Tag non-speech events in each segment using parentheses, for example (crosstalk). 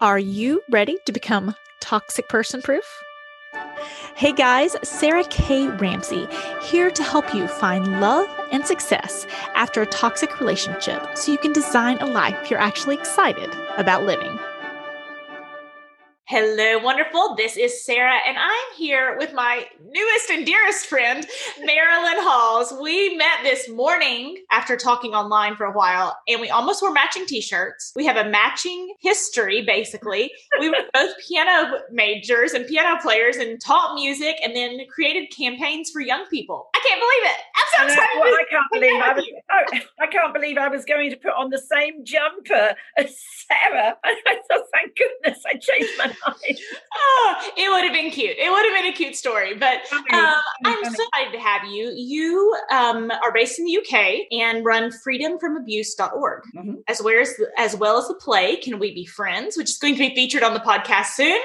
Are you ready to become toxic person proof? Hey guys, Sarah K. Ramsey here to help you find love and success after a toxic relationship so you can design a life you're actually excited about living. Hello, wonderful. This is Sarah, and I'm here with my newest and dearest friend, Marilyn Hawes. We met this morning after talking online for a while, and we almost wore matching t shirts. We have a matching history, basically. We were both piano majors and piano players and taught music and then created campaigns for young people. I can't believe it. I'm so excited. Well, I can't believe I was, oh, I can't believe I was going to put on the same jumper as Sarah. (laughs) I thought, thank goodness I changed my oh, it would have been cute. It would have been a cute story. But um, I'm so excited to have you. You um, are based in the UK and run freedomfromabuse.org, mm-hmm. as, well as, as well as the play Can We Be Friends, which is going to be featured on the podcast soon.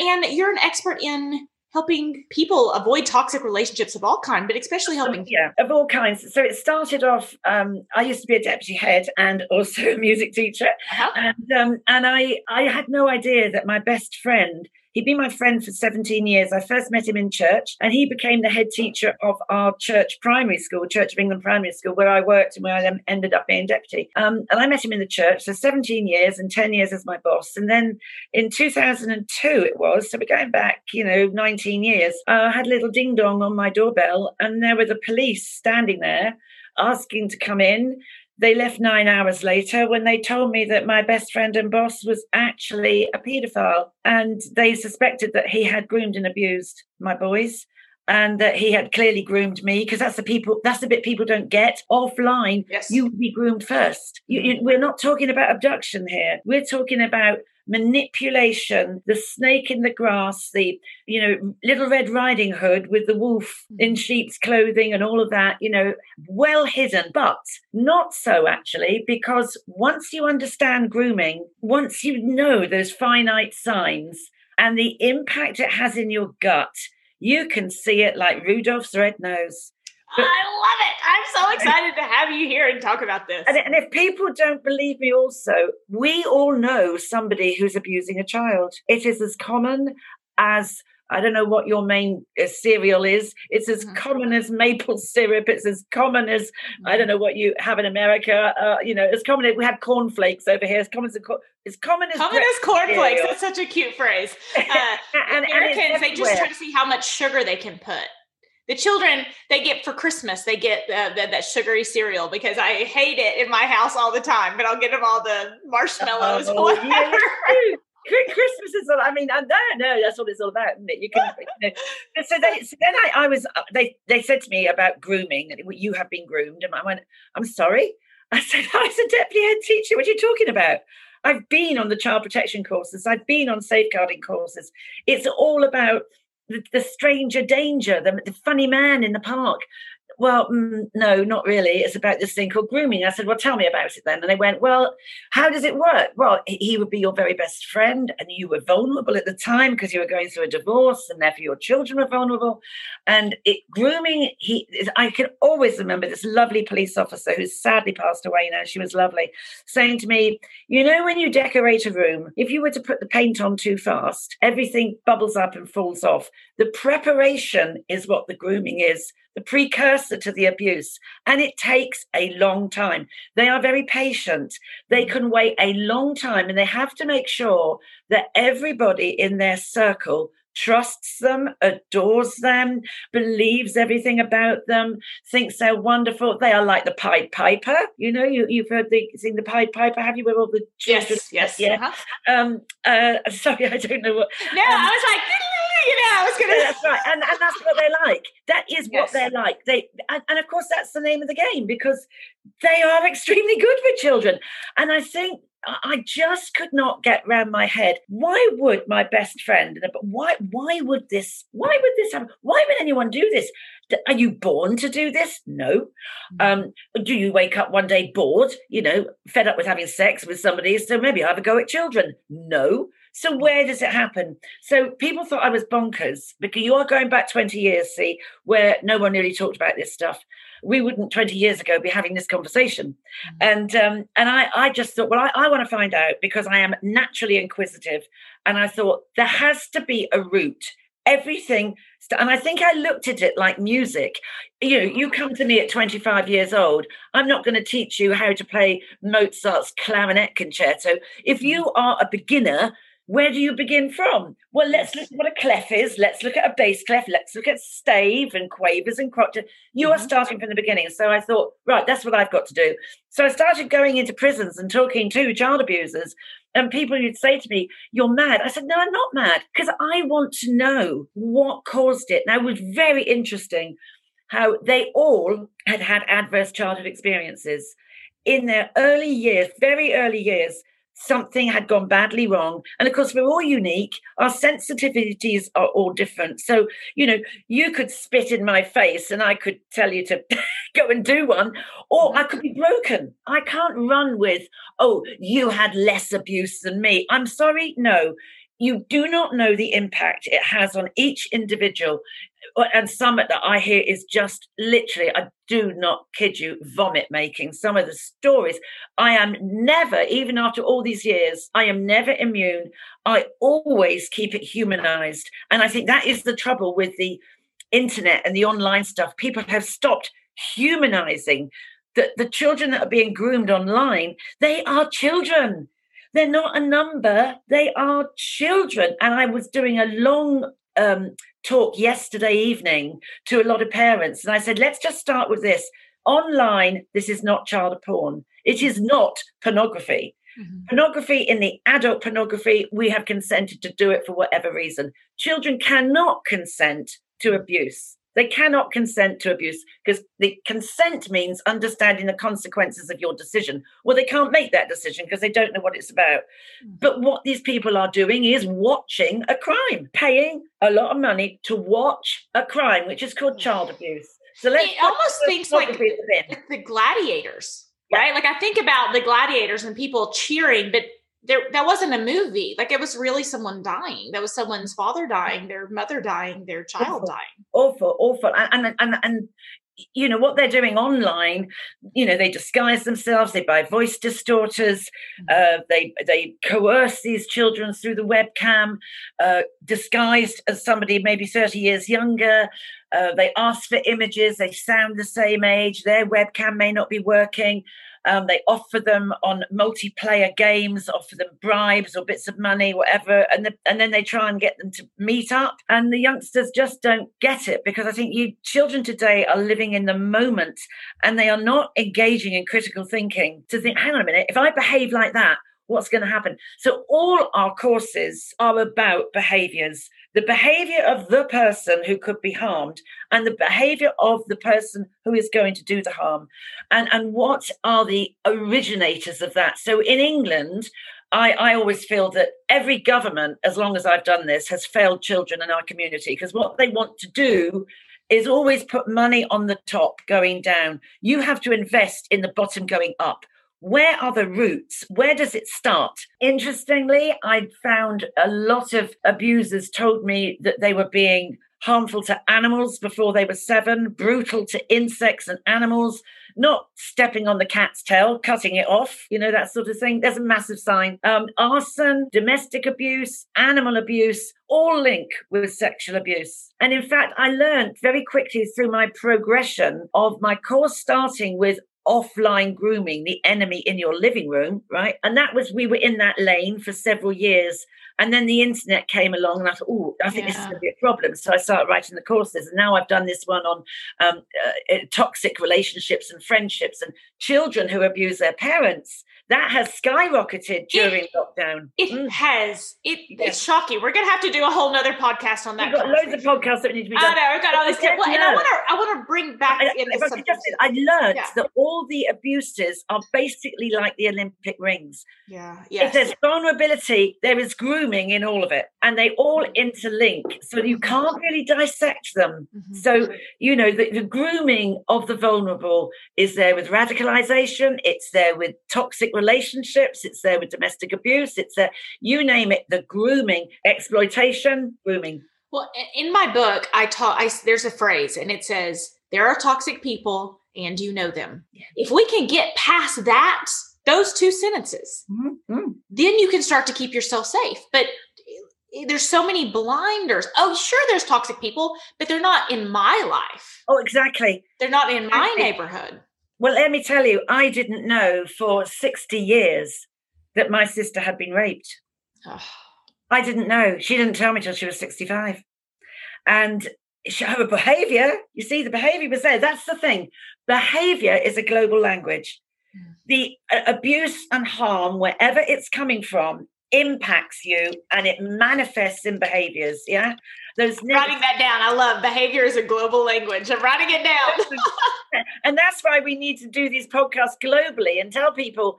And you're an expert in helping people avoid toxic relationships of all kinds, but especially helping. Yeah, of all kinds. So it started off. Um, I used to be a deputy head and also (laughs) a music teacher, uh-huh. and um, and I I had no idea that my best friend He'd been my friend for 17 years. I first met him in church, and he became the head teacher of our church primary school, Church of England Primary School, where I worked and where I then ended up being deputy. Um, and I met him in the church, so 17 years and 10 years as my boss. And then in 2002, it was, so we're going back, you know, 19 years, uh, I had a little ding dong on my doorbell, and there were the police standing there asking to come in they left nine hours later when they told me that my best friend and boss was actually a paedophile. And they suspected that he had groomed and abused my boys and that he had clearly groomed me because that's the people that's the bit people don't get offline yes. you would be groomed first you, you, we're not talking about abduction here we're talking about manipulation, the snake in the grass, the, you know, little red riding hood with the wolf mm. in sheep's clothing and all of that, you know, well hidden, but not so actually, because once you understand grooming, once you know those finite signs and the impact it has in your gut, you can see it like Rudolph's red nose. I love it. I'm so excited to have you here and talk about this. And, and, if people don't believe me, also, we all know somebody who's abusing a child. It is as common as. I don't know what your main uh, cereal is. It's as mm-hmm. common as maple syrup. It's as common as mm-hmm. I don't know what you have in America. Uh, you know, as common as we have cornflakes over here. As common as as common as common as cornflakes. That's such a cute phrase. Uh, (laughs) and, Americans, and they just try to see how much sugar they can put the children they get for christmas they get uh, the, that sugary cereal because i hate it in my house all the time but i'll get them all the marshmallows oh, whatever. (laughs) Yeah. Christmas is all. I mean, I don't know. That's what it's all about, isn't it? You can. You know. So they. So then I, I was. Uh, they. They said to me about grooming. You have been groomed, and I went. I'm sorry. I said I was a deputy head teacher. What are you talking about? I've been on the child protection courses. I've been on safeguarding courses. It's all about the, the stranger danger, the, the funny man in the park well, mm, no, not really. It's about this thing called grooming. I said, well, tell me about it then. And they went, well, how does it work? Well, he would be your very best friend, and you were vulnerable at the time because you were going through a divorce, and therefore your children were vulnerable. And it grooming, he, I can always remember this lovely police officer who's sadly passed away now. She was lovely, saying to me, you know, when you decorate a room, if you were to put the paint on too fast, everything bubbles up and falls off. The preparation is what the grooming is the precursor to the abuse. And it takes a long time. They are very patient. They can wait a long time and they have to make sure that everybody in their circle trusts them, adores them, believes everything about them, thinks they're wonderful. They are like the Pied Piper. You know, you, you've heard the sing the Pied Piper, have you? With all the? Yes, yes. Yeah. Uh-huh. Um, uh, (laughs) sorry, I don't know what. No, um, I was like, you know, I was gonna. That's right, and and that's what they're like. That is what they're like. They and, and of course that's the name of the game because they are extremely good with children. And I think I just could not get round my head. Why would my best friend? Why? Why would this? Why would this happen? Why would anyone do this? Are you born to do this? No. Mm. Um, do you wake up one day bored? You know, fed up with having sex with somebody, so maybe I have a go at children? No. So where does it happen? So people thought I was bonkers because you are going back 20 years, see, where no one really talked about this stuff. we wouldn't 20 years ago be having this conversation. Mm-hmm. And um, and I, I just thought, well, I, I want to find out because I am naturally inquisitive. And I thought there has to be a route everything and i think i looked at it like music you know you come to me at 25 years old i'm not going to teach you how to play mozart's clarinet concerto if you are a beginner where do you begin from? Well let's look at what a clef is. Let's look at a bass clef. Let's look at stave and quavers and crotchet you mm-hmm. are starting from the beginning. So i thought right that's what i've got to do. So i started going into prisons and talking to child abusers and people would say to me, You're mad. I said, No, I'm not mad because I want to know what caused it. Now, it was very interesting how they all had had adverse childhood experiences in their early years, very early years something had gone badly wrong. And of course, we're all unique. Our sensitivities are all different. So, you know, you could spit in my face and I could tell you to (laughs) go and do one, or I could be broken. I can't run with, oh, you had less abuse than me. I'm sorry. No. You do not know the impact it has on each individual uh, and some that I hear is just literally, I do not kid you, vomit making. Some of the stories, I am never, even after all these years, I am never immune. I always keep it humanized. And I think that is the trouble with the internet and the online stuff. People have stopped humanizing the, the children that are being groomed online, they are children. They're not a number, they are children. And I was doing a long um, talk yesterday evening to a lot of parents, and I said, let's just start with this. Online, this is not child porn. It is not pornography. Mm-hmm. Pornography in the adult pornography, we have consented to do it for whatever reason. Children cannot consent to abuse. They cannot consent to abuse because the consent means understanding the consequences of your decision. Well, they can't make that decision because they don't know what it's about. Mm. But what these people are doing is watching a crime, paying a lot of money to watch a crime, which is called child (sighs) abuse. So let's it almost thinks like the gladiators, right? Like I think about the gladiators and people cheering, but there that wasn't a movie. Like it was really someone dying. That was someone's father dying their mother dying their child awful, dying. Awful awful. And, and and and you know what they're doing online you know they disguise themselves they buy voice distorters mm. uh, they they coerce these children through the webcam uh, disguised as somebody maybe 30 years younger. Uh, they ask for images they sound the same age their webcam may not be working um, they offer them on multiplayer games, offer them bribes or bits of money, whatever, and the, and then they try and get them to meet up. And the youngsters just don't get it because I think you children today are living in the moment and they are not engaging in critical thinking to think, hang on a minute, if I behave like that, what's going to happen? So all our courses are about behaviors the behavior of the person who could be harmed and the behavior of the person who is going to do the harm. And and what are the originators of that? So in england I, I always feel that every government, as long as I've done this, has failed children in our community because what they want to do is always put money on the top going down. You have to invest in the bottom going up where are the roots? Where does it start? Interestingly, I found a lot of abusers told me that they were being harmful to animals before they were seven, brutal to insects and animals, not stepping on the cat's tail, cutting it off, you know, that sort of thing. There's a massive sign. Um, arson, domestic abuse, animal abuse, all link with sexual abuse. And in fact, I learned very quickly through my progression of my course starting with offline grooming, the enemy in your living room, right? And that was, we were in that lane for several years. And then the internet came along, and I thought, oh, I think yeah. this is going to be a problem. So I started writing the courses. And now I've done this one on um, uh, toxic relationships and friendships and children who abuse their parents that has skyrocketed during it, lockdown. It mm. has. It, It's shocking. We're going to have to do a whole nother podcast on that. We've got loads of podcasts that need to be done. I know. I've got all this. Well, and I want to. I want to bring back. I, in I, just, I learned yeah. that all the abuses are basically like the Olympic rings. Yeah. Yes. If there's vulnerability, there is grooming in all of it, and they all interlink. So you can't really dissect them. Mm-hmm. So you know the, the grooming of the vulnerable is there with radicalization. It's there with toxic relationships, it's there with domestic abuse, it's there, you name it, the grooming, exploitation, grooming. Well, in my book, I talk, I, there's a phrase and it says, there are toxic people and you know them. If we can get past that, those two sentences, mm-hmm. then you can start to keep yourself safe. But there's so many blinders. Oh, sure, there's toxic people, but they're not in my life. Oh, exactly. They're not in my neighborhood. Well, let me tell you, I didn't know for 60 years that my sister had been raped. Oh. (sighs) I didn't know. She didn't tell me till she was 65. And she, her behavior, you see, the behavior was there. That's the thing. Behavior is a global language. Hmm. The uh, abuse and harm, wherever it's coming from, impacts you and it manifests in behaviors. Yeah. Those writing that down. I love behavior is a global language. I'm writing it down. (laughs) and that's why we need to do these podcasts globally and tell people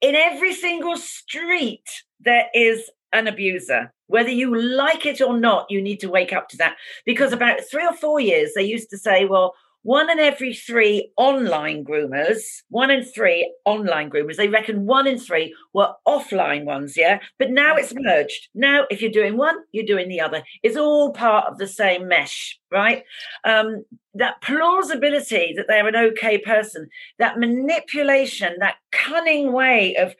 in every single street there is an abuser. Whether you like it or not, you need to wake up to that. Because about three or four years, they used to say, well, one in every three online groomers, one in three online groomers, they reckon one in three were offline ones, yeah? But now it's merged. Now, if you're doing one, you're doing the other. It's all part of the same mesh, right? Um, that plausibility that they're an okay person, that manipulation, that cunning way of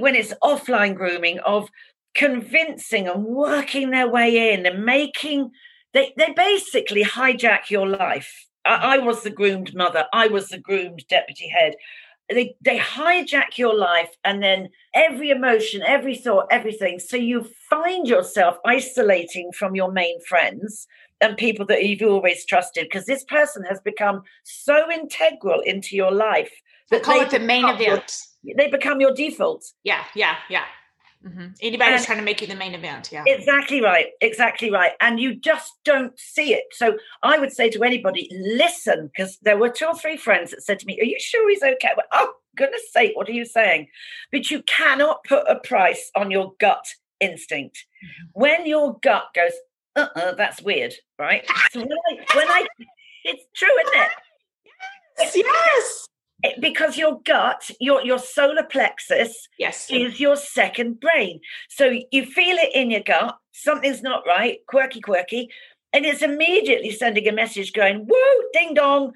when it's offline grooming, of convincing and working their way in and making they, they basically hijack your life I, I was the groomed mother. I was the groomed deputy head. They, they hijack your life and then every emotion, every thought, everything. So you find yourself isolating from your main friends and people that you've always trusted because this person has become so integral into your life that I call it the main event. Your, they become your default. Yeah, yeah, yeah. Mm-hmm. Anybody's trying to make you the main event. Yeah. Exactly right. Exactly right. And you just don't see it. So I would say to anybody, listen, because there were two or three friends that said to me, Are you sure he's okay? Well, oh, goodness sake, what are you saying? But you cannot put a price on your gut instinct. Mm-hmm. When your gut goes, uh uh-uh, that's weird, right? (laughs) So when I, when I, it's true, isn't it? Yes. yes because your gut your your solar plexus yes is your second brain so you feel it in your gut something's not right quirky quirky and it's immediately sending a message going whoa ding dong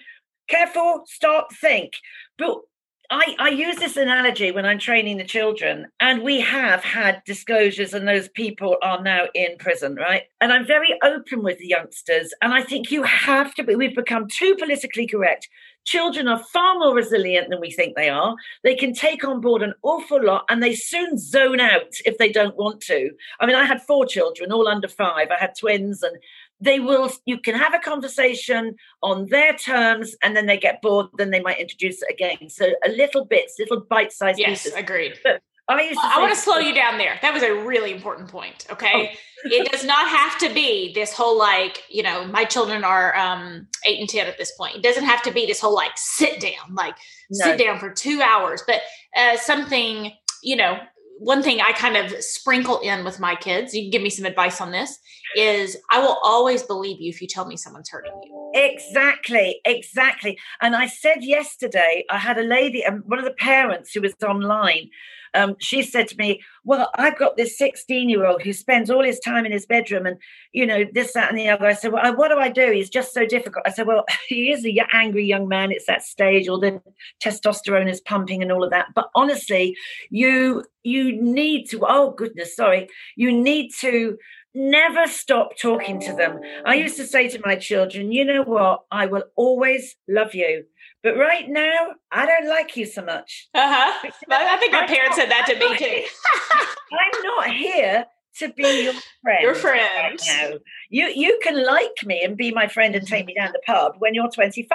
careful stop think but I, I use this analogy when I'm training the children, and we have had disclosures, and those people are now in prison, right? And I'm very open with the youngsters, and I think you have to be, we've become too politically correct. Children are far more resilient than we think they are. They can take on board an awful lot, and they soon zone out if they don't want to. I mean, I had four children, all under five. I had twins, and they will you can have a conversation on their terms and then they get bored then they might introduce it again so a little bits little bite-sized yes pieces. agreed but I, used to I want to slow you down there. That was a really important point. Okay. Oh. (laughs) it does not have to be this whole like, you know, my children are um, eight and 10 at this point. It doesn't have to be this whole like sit down, like no. sit down for two hours, but uh, something, you know, one thing I kind of sprinkle in with my kids, you can give me some advice on this, is I will always believe you if you tell me someone's hurting you. Exactly, exactly. And I said yesterday, I had a lady, um, one of the parents who was online, um, she said to me, Well, I've got this 16 year old who spends all his time in his bedroom and, you know, this, that, and the other. I said, Well, what do I do? He's just so difficult. I said, Well, (laughs) he is a angry young man. It's that stage, all the testosterone is pumping and all of that. But honestly, you you need to, oh goodness, sorry, you need to never stop talking to them. I used to say to my children, you know what? I will always love you. But right now, I don't like you so much. Uh-huh. (laughs) I think my parents said that to me too. I'm not here to be your friend. (laughs) Your friend. Right you you can like me and be my friend and take me down the pub when you're 25.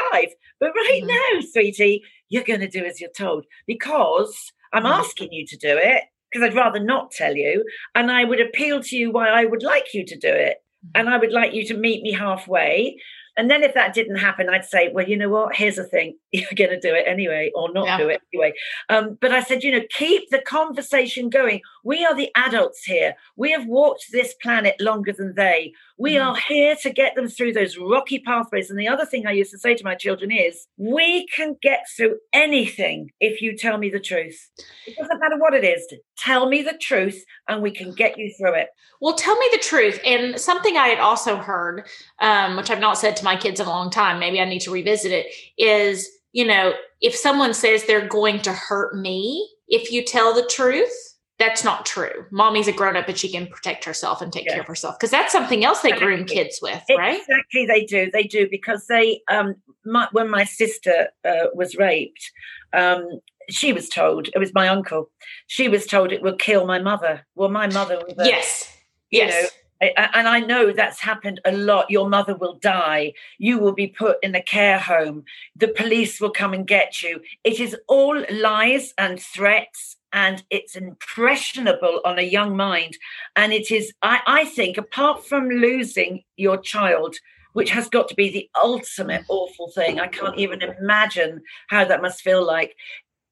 But right mm-hmm. now, sweetie, you're going to do as you're told because I'm mm-hmm. asking you to do it because I'd rather not tell you. And I would appeal to you why I would like you to do it. Mm-hmm. And I would like you to meet me halfway. And then if that didn't happen, I'd say, well, you know what? Here's the thing. (laughs) You're going to do it anyway or not yeah. do it anyway. Um, but I said, you know, keep the conversation going. We are the adults here. We have walked this planet longer than they. We mm. are here to get them through those rocky pathways. And the other thing I used to say to my children is, we can get through anything if you tell me the truth. It doesn't matter what it is. Tell me the truth and we can get you through it. Well, tell me the truth. And something I had also heard, um, which I've not said to my kids in a long time, maybe I need to revisit it, is you know, if someone says they're going to hurt me if you tell the truth, that's not true. Mommy's a grown up but she can protect herself and take yeah. care of herself because that's something else they groom kids with, right? Exactly, they do. They do because they, um, my, when my sister uh, was raped, um, she was told it was my uncle. She was told it would kill my mother. Well, my mother was a, yes, yes. Know, and I know that's happened a lot. Your mother will die. You will be put in a care home. The police will come and get you. It is all lies and threats and it's impressionable on a young mind. And it is, I, I think, apart from losing your child, which has got to be the ultimate awful thing, I can't even imagine how that must feel like.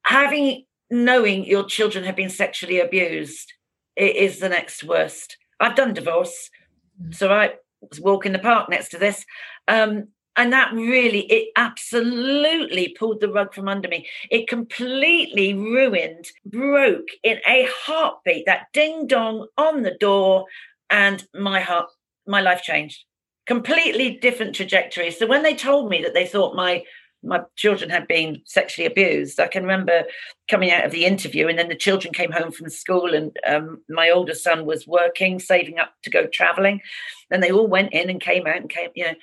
Having, knowing your children have been sexually abused, it is the next worst. I've done divorce. Mm. So I was walking the park next to this. Um, and that really it absolutely pulled the rug from under me it completely ruined broke in a heartbeat that ding dong on the door and my heart my life changed completely different trajectory so when they told me that they thought my my children had been sexually abused. I can remember coming out of the interview, and then the children came home from school, and um, my older son was working, saving up to go traveling. And they all went in and came out and came, you know,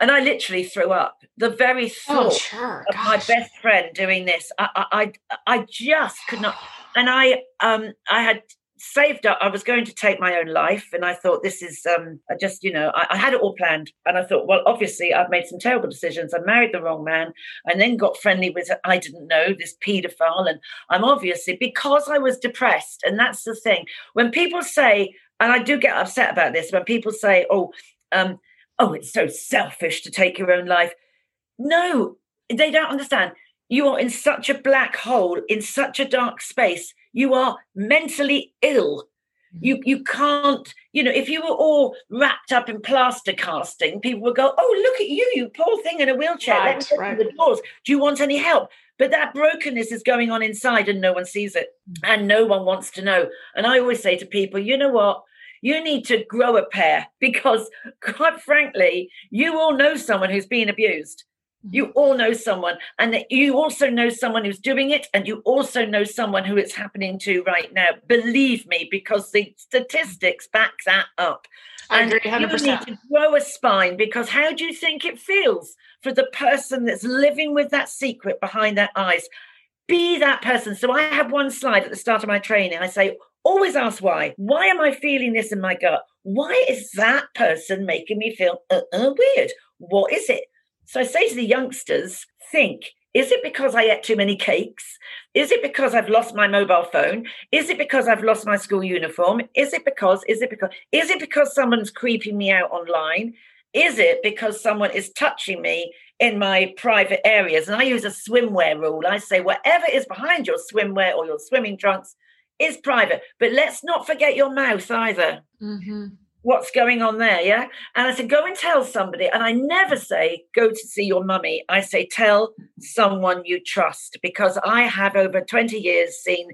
and I literally threw up. The very oh, thought oh, sure. of my best friend doing this, I, I, I just could not. (sighs) And I, um, I had saved up. I was going to take my own life, and I thought this is, um, I just, you know, I, I had it all planned. And I thought, well, obviously, I've made some terrible decisions. I married the wrong man, and then got friendly with I didn't know this paedophile, and I'm obviously because I was depressed, and that's the thing. When people say, and I do get upset about this, when people say, oh. Um, oh, it's so selfish to take your own life. No, they don't understand. You are in such a black hole, in such a dark space. You are mentally ill. Mm-hmm. You you can't, you know, if you were all wrapped up in plaster casting, people would go, Oh, look at you, you poor thing in a wheelchair. Right, Let me right. the doors. Do you want any help? But that brokenness is going on inside and no one sees it. Mm-hmm. And no one wants to know. And I always say to people, you know what? You need to grow a pair because, quite frankly, you all know someone who's being abused. You mm-hmm. all know someone, and that you also know someone who's doing it, and you also know someone who it's happening to right now. Believe me, because the statistics back that up. I and agree, 100%. you need to grow a spine because how do you think it feels for the person that's living with that secret behind their eyes? Be that person. So I have one slide at the start of my training. I say, always ask why. Why am I feeling this in my gut? Why is that person making me feel uh, uh, weird? What is it? So I say to the youngsters, think. Is it because I ate too many cakes? Is it because I've lost my mobile phone? Is it because I've lost my school uniform? Is it because, is it because, is it because someone's creeping me out online? Is it because someone is touching me in my private areas? And I use a swimwear rule. I say, whatever is behind your swimwear or your swimming trunks, is private. But let's not forget your mouth either. Mm-hmm. What's going on there? Yeah. And I said, go and tell somebody. And I never say, go to see your mummy. I say, tell someone you trust because I have over 20 years seen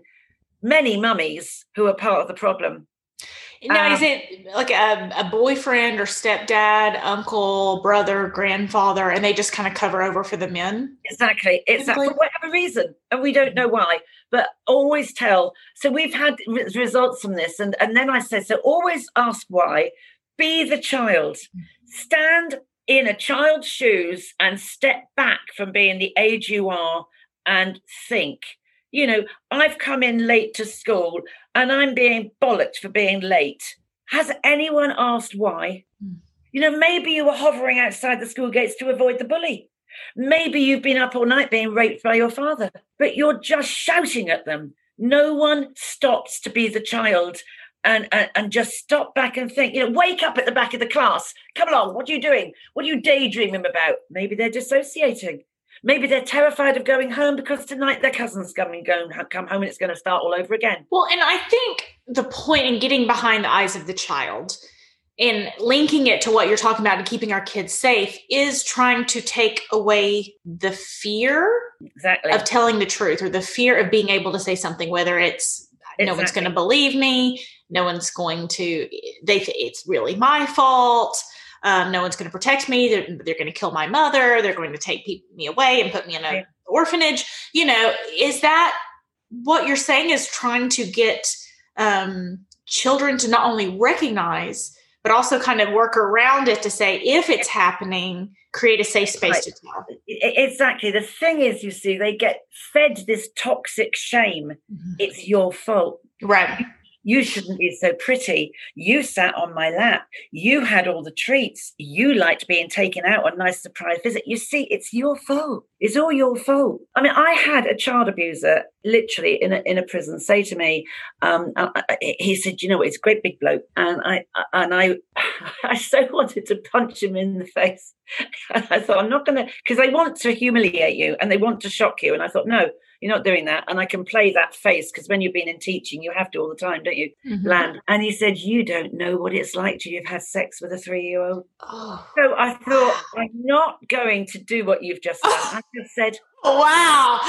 many mummies who are part of the problem. Now, um, is it like a, a, boyfriend or stepdad, uncle, brother, grandfather, and they just kind of cover over for the men? Exactly. It's that for whatever reason, and we don't know why. But always tell. So we've had re- results from this, and and then I said, so always ask why. Be the child. Stand in a child's shoes and step back from being the age you are, and think you know, I've come in late to school and I'm being bollocked for being late. Has anyone asked why? Mm. You know, maybe you were hovering outside the school gates to avoid the bully. Maybe you've been up all night being raped by your father, but you're just shouting at them. No one stops to be the child and, and, and just stop back and think, you know, wake up at the back of the class. Come along, what are you doing? What are you daydreaming about? Maybe they're dissociating. Maybe they're terrified of going home because tonight their cousin's coming, going come home, and it's going to start all over again. Well, and I think the point in getting behind the eyes of the child and linking it to what you're talking about and keeping our kids safe is trying to take away the fear exactly. of telling the truth or the fear of being able to say something, whether it's exactly. no one's going to believe me, no one's going to, they it's really my fault Um, no one's going to protect me. They're, they're going to kill my mother. They're going to take me away and put me in an orphanage. You know, is that what you're saying? Is trying to get um, children to not only recognize but also kind of work around it to say if it's happening create a safe space right. to tell exactly the thing is you see they get fed this toxic shame mm-hmm. it's your fault right you shouldn't be so pretty. You sat on my lap. You had all the treats. You liked being taken out on nice surprise visit. You see, it's your fault. It's all your fault. I mean, I had a child abuser literally in a, in a prison say to me, um, I, I, he said, you know, it's a great big bloke. And I, and I, (laughs) I so wanted to punch him in the face. (laughs) I thought, I'm not going to, because they want to humiliate you and they want to shock you. And I thought, no, you're not doing that. And I can play that face because when you've been in teaching, you have to all the time, don't you? Mm-hmm. Land. And he said, You don't know what it's like to have had sex with a three year old. Oh. So I thought, I'm not going to do what you've just done. I just said, Wow.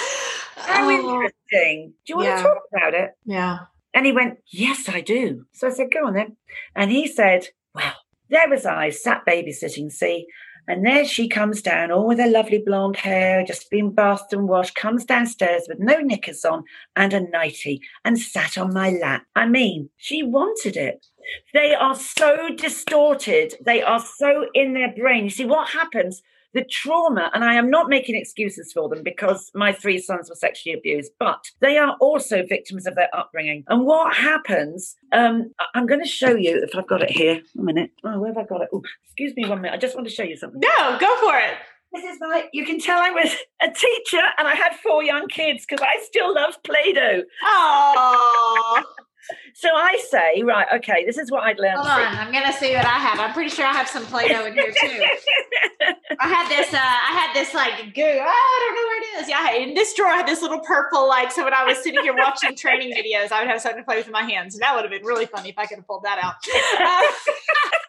How oh. interesting. Do you want yeah. to talk about it? Yeah. And he went, Yes, I do. So I said, Go on then. And he said, Well, there was I sat babysitting, see, and there she comes down, all with her lovely blonde hair, just been bathed and washed, comes downstairs with no knickers on and a nightie and sat on my lap. I mean, she wanted it. They are so distorted. They are so in their brain. You see, what happens the trauma, and I am not making excuses for them because my three sons were sexually abused, but they are also victims of their upbringing. And what happens, um, I'm going to show you if I've got it here. A minute. Oh, where have I got it? Ooh, excuse me one minute. I just want to show you something. No, go for it. This is my, you can tell I was a teacher and I had four young kids because I still love Play Doh. Oh. So I say, right, okay, this is what I'd learned. Hold on, I'm gonna see what I have. I'm pretty sure I have some Play-Doh in here too. (laughs) I had this, uh, I had this like goo. Oh, I don't know where it is. Yeah, in this drawer, I had this little purple, like, so when I was sitting here watching (laughs) training videos, I would have something to play with in my hands. And that would have been really funny if I could have pulled that out. Uh, (laughs)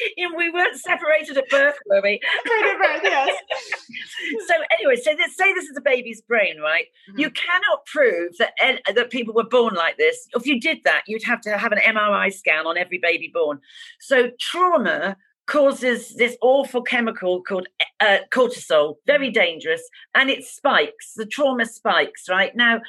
(laughs) we weren't separated at birth, were we? yes. (laughs) so anyway, so this, say this is a baby's brain, right? Mm-hmm. You cannot prove that that people were born like this. If you did that, you'd have to have an MRI scan on every baby born. So trauma causes this awful chemical called uh, cortisol, very dangerous, and it spikes. The trauma spikes, right? Now,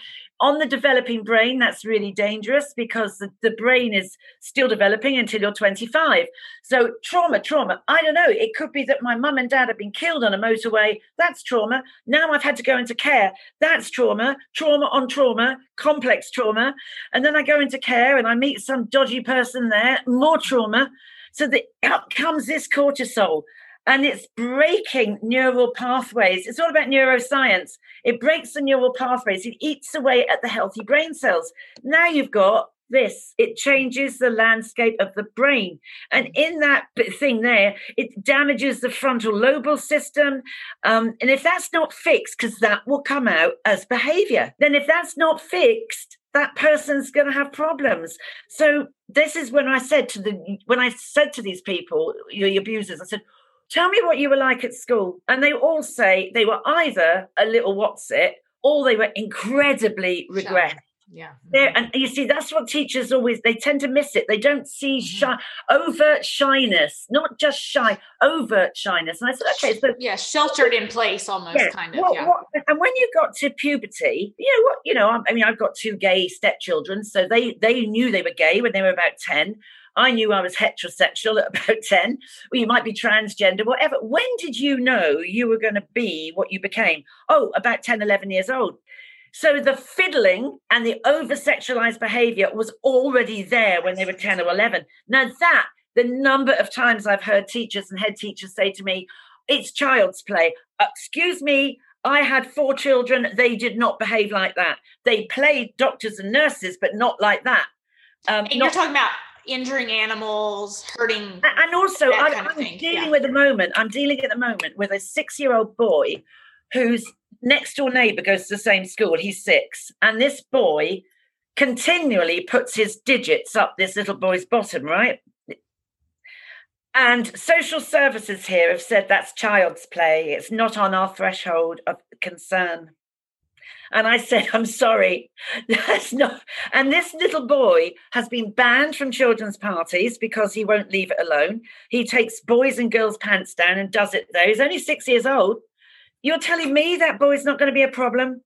on the developing brain, that's really dangerous because the, the brain is still developing until you're 25. So, trauma, trauma. I don't know. It could be that my mum and dad have been killed on a motorway. That's trauma. Now I've had to go into care. That's trauma. Trauma on trauma, complex trauma. And then I go into care and I meet some dodgy person there, more trauma. So, the, out comes this cortisol and it's breaking neural pathways. It's all about neuroscience. It breaks the neural pathways, it eats away at the healthy brain cells. Now you've got this it changes the landscape of the brain and in that thing there it damages the frontal lobal system um, and if that's not fixed because that will come out as behavior then if that's not fixed that person's going to have problems so this is when i said to the when i said to these people your abusers i said Tell me what you were like at school. And they all say they were either a little what's it or they were incredibly regressed. Yeah. They're, and you see, that's what teachers always they tend to miss it. They don't see mm-hmm. shy overt shyness, not just shy, overt shyness. And I said, okay, so yeah, sheltered in place almost yeah, kind of. What, yeah. What, and when you got to puberty, you know what, you know, I mean, I've got two gay stepchildren, so they they knew they were gay when they were about 10. I knew I was heterosexual at about (laughs) 10, or you might be transgender, whatever. When did you know you were going to be what you became? Oh, about 10, 11 years old. So the fiddling and the over sexualized behavior was already there when they were 10 or 11. Now, that, the number of times I've heard teachers and head teachers say to me, it's child's play. Excuse me, I had four children. They did not behave like that. They played doctors and nurses, but not like that. Um, and not- you're talking about injuring animals, hurting, and also I'm, I'm dealing yeah. with the moment. I'm dealing at the moment with a six-year-old boy whose next door neighbor goes to the same school. He's six, and this boy continually puts his digits up this little boy's bottom, right? And social services here have said that's child's play. It's not on our threshold of concern. And I said, I'm sorry, that's not. And this little boy has been banned from children's parties because he won't leave it alone. He takes boys' and girls' pants down and does it there. He's only six years old. You're telling me that boy's not going to be a problem?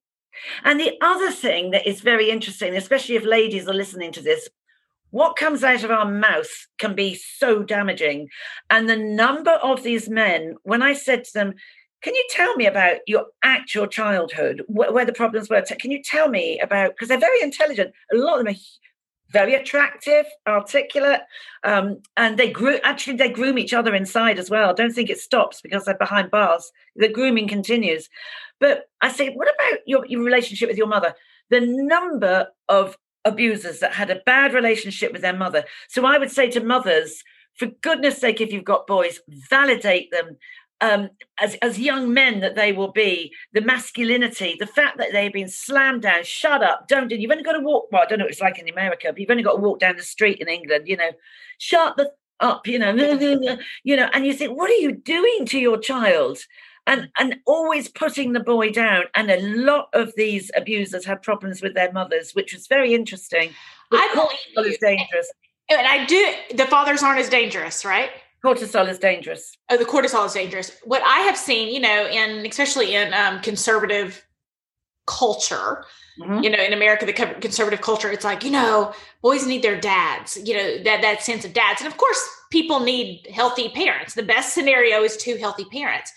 And the other thing that is very interesting, especially if ladies are listening to this, what comes out of our mouth can be so damaging. And the number of these men, when I said to them, can you tell me about your actual childhood, wh- where the problems were? Can you tell me about, because they're very intelligent, a lot of them are very attractive, articulate, um, and they grew. Actually, they groom each other inside as well. I don't think it stops because they're behind bars. The grooming continues. But I say, what about your, your relationship with your mother? The number of abusers that had a bad relationship with their mother. So I would say to mothers, for goodness sake, if you've got boys, validate them, um, as, as young men that they will be, the masculinity, the fact that they've been slammed down, shut up, don't do. You've only got to walk. Well, I don't know what it's like in America, but you've only got to walk down the street in England. You know, shut the up. You know, (laughs) you know, and you think, what are you doing to your child? And and always putting the boy down. And a lot of these abusers had problems with their mothers, which was very interesting. I believe it's dangerous. And I do. The fathers aren't as dangerous, right? Cortisol is dangerous. Oh, the cortisol is dangerous. What I have seen, you know, in especially in um, conservative culture, mm-hmm. you know, in America, the conservative culture, it's like, you know, boys need their dads, you know, that that sense of dads, and of course, people need healthy parents. The best scenario is two healthy parents.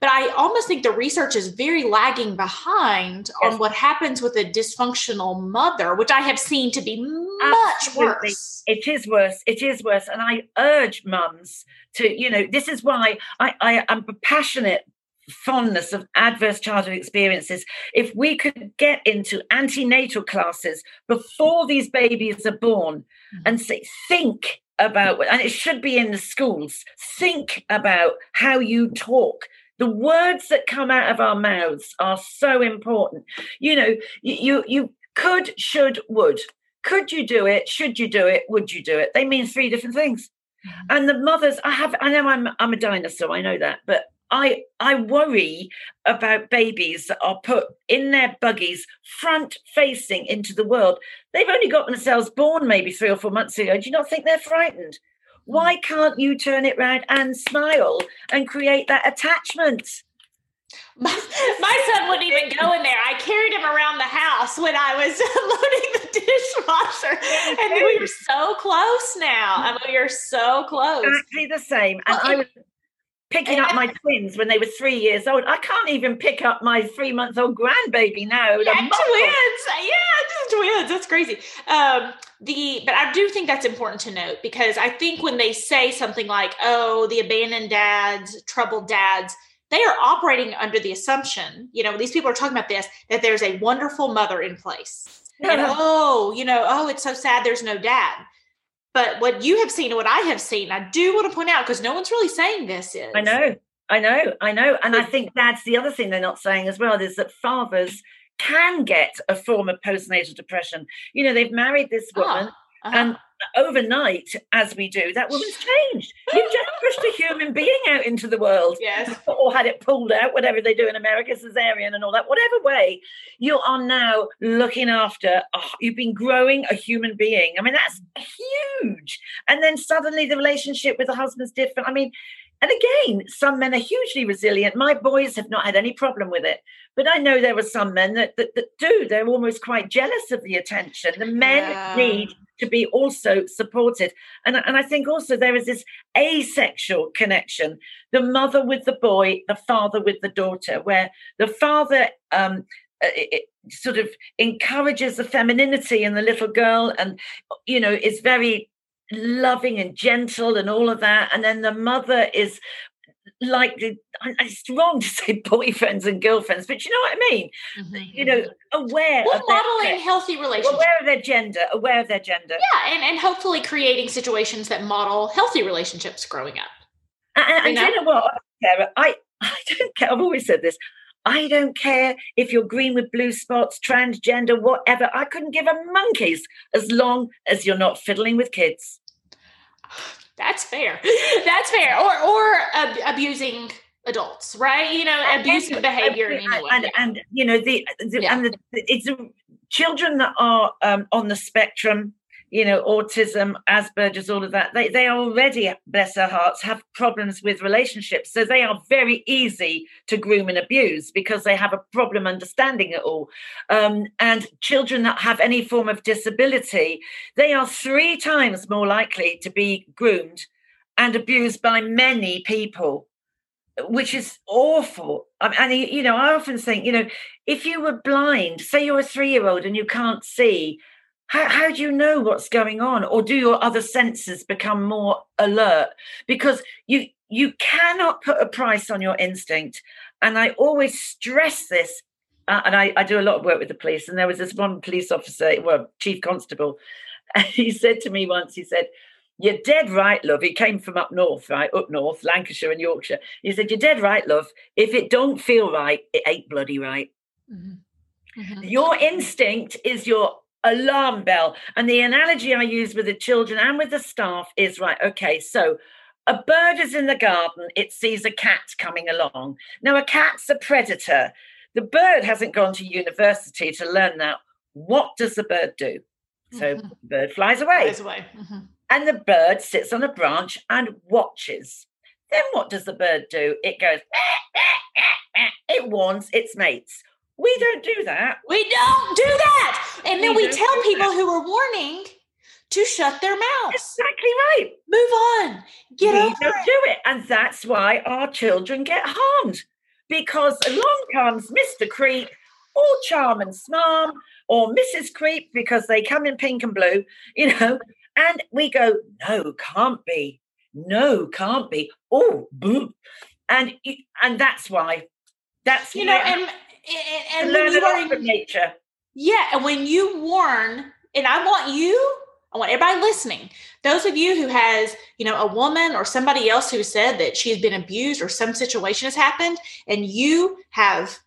But I almost think the research is very lagging behind yes. on what happens with a dysfunctional mother, which I have seen to be much Absolutely. worse. It is worse. It is worse. And I urge mums to, you know, this is why I, I am passionate fondness of adverse childhood experiences if we could get into antenatal classes before these babies are born mm-hmm. and say think about and it should be in the schools think about how you talk the words that come out of our mouths are so important you know you you could should would could you do it should you do it would you do it they mean three different things mm-hmm. and the mothers i have i know i'm i'm a dinosaur i know that but I I worry about babies that are put in their buggies front facing into the world. They've only got themselves born maybe three or four months ago. Do you not think they're frightened? Why can't you turn it round and smile and create that attachment? My, (laughs) my, son wouldn't even go in there. I carried him around the house when I was (laughs) loading the dishwasher. And we were so close now. I mean, we are so close. Exactly the same. And well, I was picking up my twins when they were three years old. I can't even pick up my three month old grandbaby now. Yeah, twins. Yeah, twins. That's crazy. Um, the but I do think that's important to note because I think when they say something like, "Oh, the abandoned dads, troubled dads," they are operating under the assumption, you know, these people are talking about this that there's a wonderful mother in place. and (laughs) oh, you know, oh, it's so sad there's no dad. But what you have seen and what I have seen, I do want to point out because no one's really saying this is. I know, I know, I know. And I think that's the other thing they're not saying as well is that fathers can get a form of postnatal depression. You know, they've married this ah, woman. uh-huh. And overnight, as we do, that woman's changed. You've just pushed a human being out into the world. Yes. Or had it pulled out, whatever they do in America, cesarean and all that. Whatever way, you are now looking after, oh, you've been growing a human being. I mean, that's huge. And then suddenly the relationship with the husband's different. I mean, and again, some men are hugely resilient. My boys have not had any problem with it. But I know there are some men that, that, that do. They're almost quite jealous of the attention. The men yeah. need to be also supported. And, and I think also there is this asexual connection the mother with the boy, the father with the daughter, where the father um, it, sort of encourages the femininity in the little girl and, you know, is very loving and gentle and all of that. And then the mother is like it's wrong to (laughs) say boyfriends and girlfriends, but you know what I mean. Mm-hmm. You know, aware well, of modeling their, healthy relationships, aware of their gender, aware of their gender. Yeah, and and hopefully creating situations that model healthy relationships growing up. And, and you, know? you know what, Sarah, I I don't care. I've always said this. I don't care if you're green with blue spots, transgender, whatever. I couldn't give a monkey's as long as you're not fiddling with kids. (sighs) (sighs) (sighs) That's fair. That's fair. Or or uh, abusing adults, right? You know, abusive behavior and, and, and, and, you know the, the yeah. and the, it's children that are um, on the spectrum you know, autism, Asperger's, all of that, they, they already, bless their hearts, have problems with relationships. So they are very easy to groom and abuse because they have a problem understanding it all. Um, and children that have any form of disability, they are three times more likely to be groomed and abused by many people which is awful. and you know, I often think, you know, if you were blind, say you're a three-year-old and you can't see, how, how do you know what's going on or do your other senses become more alert because you you cannot put a price on your instinct and i always stress this uh, and I, I do a lot of work with the police and there was this one police officer well chief constable and (laughs) he said to me once he said you're dead right, love. He came from up north, right? Up north, Lancashire and Yorkshire. He said, You're dead right, love. If it don't feel right, it ain't bloody right. Mm-hmm. Mm-hmm. Your instinct is your alarm bell. And the analogy I use with the children and with the staff is right, okay, so a bird is in the garden, it sees a cat coming along. Now, a cat's a predator. The bird hasn't gone to university to learn that. What does the bird do? So mm-hmm. the bird flies away. Flies away. Mm-hmm. And the bird sits on a branch and watches. Then what does the bird do? It goes, it warns its mates. We don't do that. We don't do that. And then we, we tell people that. who are warning to shut their mouths. Exactly right. Move on. Get we over don't it. do it. And that's why our children get harmed. Because along comes Mr. Creep or Charm and Smarm or Mrs. Creep because they come in pink and blue, you know, and we go, no, can't be. No, can't be. Oh, boo. And and that's why that's you know, and and, and you are in nature. Yeah, and when you warn, and I want you, I want everybody listening, those of you who has, you know, a woman or somebody else who said that she's been abused or some situation has happened, and you have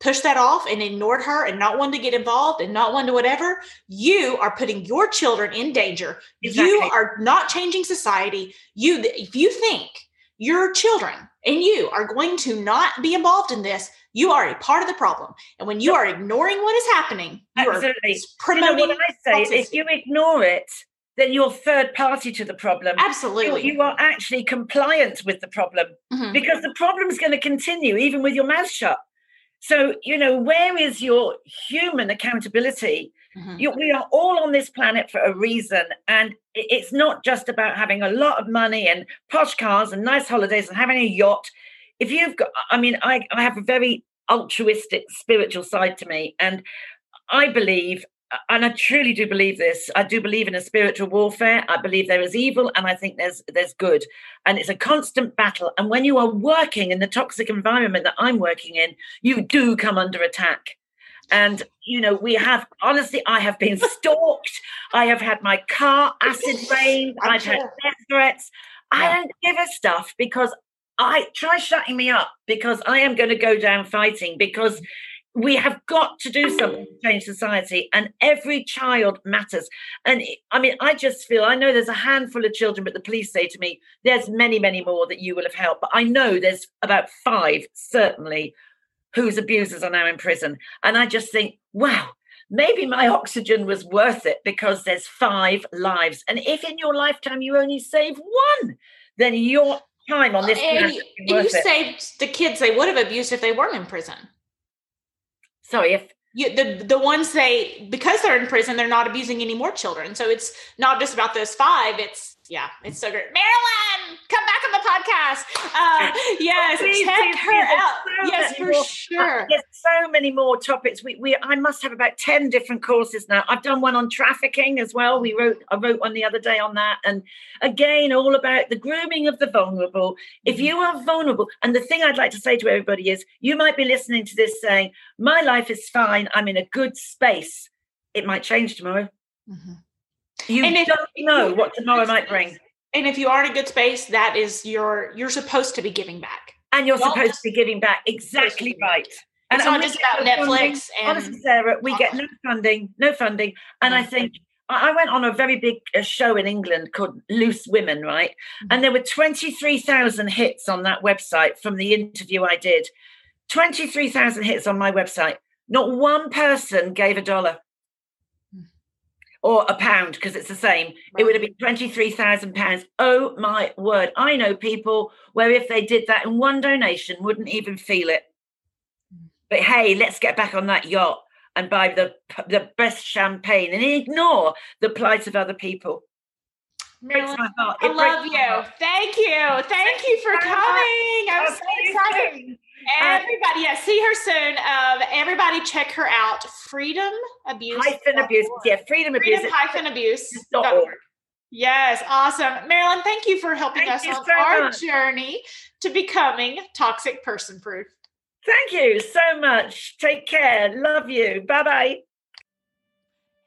pushed that off and ignored her and not wanted to get involved and not wanted to whatever, you are putting your children in danger. Exactly. You are not changing society. You, if you think your children and you are going to not be involved in this, you are a part of the problem. And when you are ignoring what is happening, you Absolutely. are promoting. You know what I say? If you ignore it, then you're third party to the problem. Absolutely. You, you are actually compliant with the problem mm-hmm. because the problem is going to continue even with your mouth shut. So, you know, where is your human accountability? Mm-hmm. You, we are all on this planet for a reason. And it's not just about having a lot of money and posh cars and nice holidays and having a yacht if you've got i mean i, I have a very altruistic spiritual side to me and i believe and I truly do believe this. I do believe in a spiritual warfare. I believe there is evil and I think there's there's good. And it's a constant battle. And when you are working in the toxic environment that I'm working in, you do come under attack. And you know, we have honestly, I have been (laughs) stalked. I have had my car acid rained. I've had death threats. I don't give a stuff because I try shutting me up because I am going to go down fighting because we have got to do something to change society and every child matters and i mean i just feel i know there's a handful of children but the police say to me there's many many more that you will have helped but i know there's about five certainly whose abusers are now in prison and i just think wow maybe my oxygen was worth it because there's five lives and if in your lifetime you only save one then you're time on this and you, you saved the kids they would have abused if they weren't in prison. Sorry, if you, the the ones they because they're in prison, they're not abusing any more children. So it's not just about those five. It's yeah, it's so great. Marilyn, come back on the podcast. Uh, (laughs) yes, please, check please, her please. out. So yes, for more, sure. There's so many more topics. We, we I must have about ten different courses now. I've done one on trafficking as well. We wrote I wrote one the other day on that, and again, all about the grooming of the vulnerable. If mm-hmm. you are vulnerable, and the thing I'd like to say to everybody is, you might be listening to this saying, "My life is fine. I'm in a good space." It might change tomorrow. Mm-hmm. You and don't if, know what tomorrow might bring. And if you are in a good space, that is your you're supposed to be giving back. And you're supposed to be giving back. Exactly right. And it's not just about Netflix. Funding, and honestly, Sarah, we get no funding, no funding. And I think I went on a very big uh, show in England called Loose Women, right? Mm-hmm. And there were 23,000 hits on that website from the interview I did. 23,000 hits on my website. Not one person gave a dollar or a pound because it's the same. Right. It would have been twenty-three thousand pounds. Oh my word! I know people where if they did that in one donation, wouldn't even feel it. Mm. But hey, let's get back on that yacht and buy the the best champagne and ignore the plight of other people. Marilyn, I love you. Thank you. Thank you for coming. I'm so excited. Everybody, yeah, see her soon. Um, everybody, check her out. Freedom Abuse. Hyphen abuse. Yeah, freedom, freedom abuse. Hyphen abuse. Yes, awesome. Marilyn, thank you for helping thank us on so our much. journey to becoming toxic person proof. Thank you so much. Take care. Love you. Bye bye.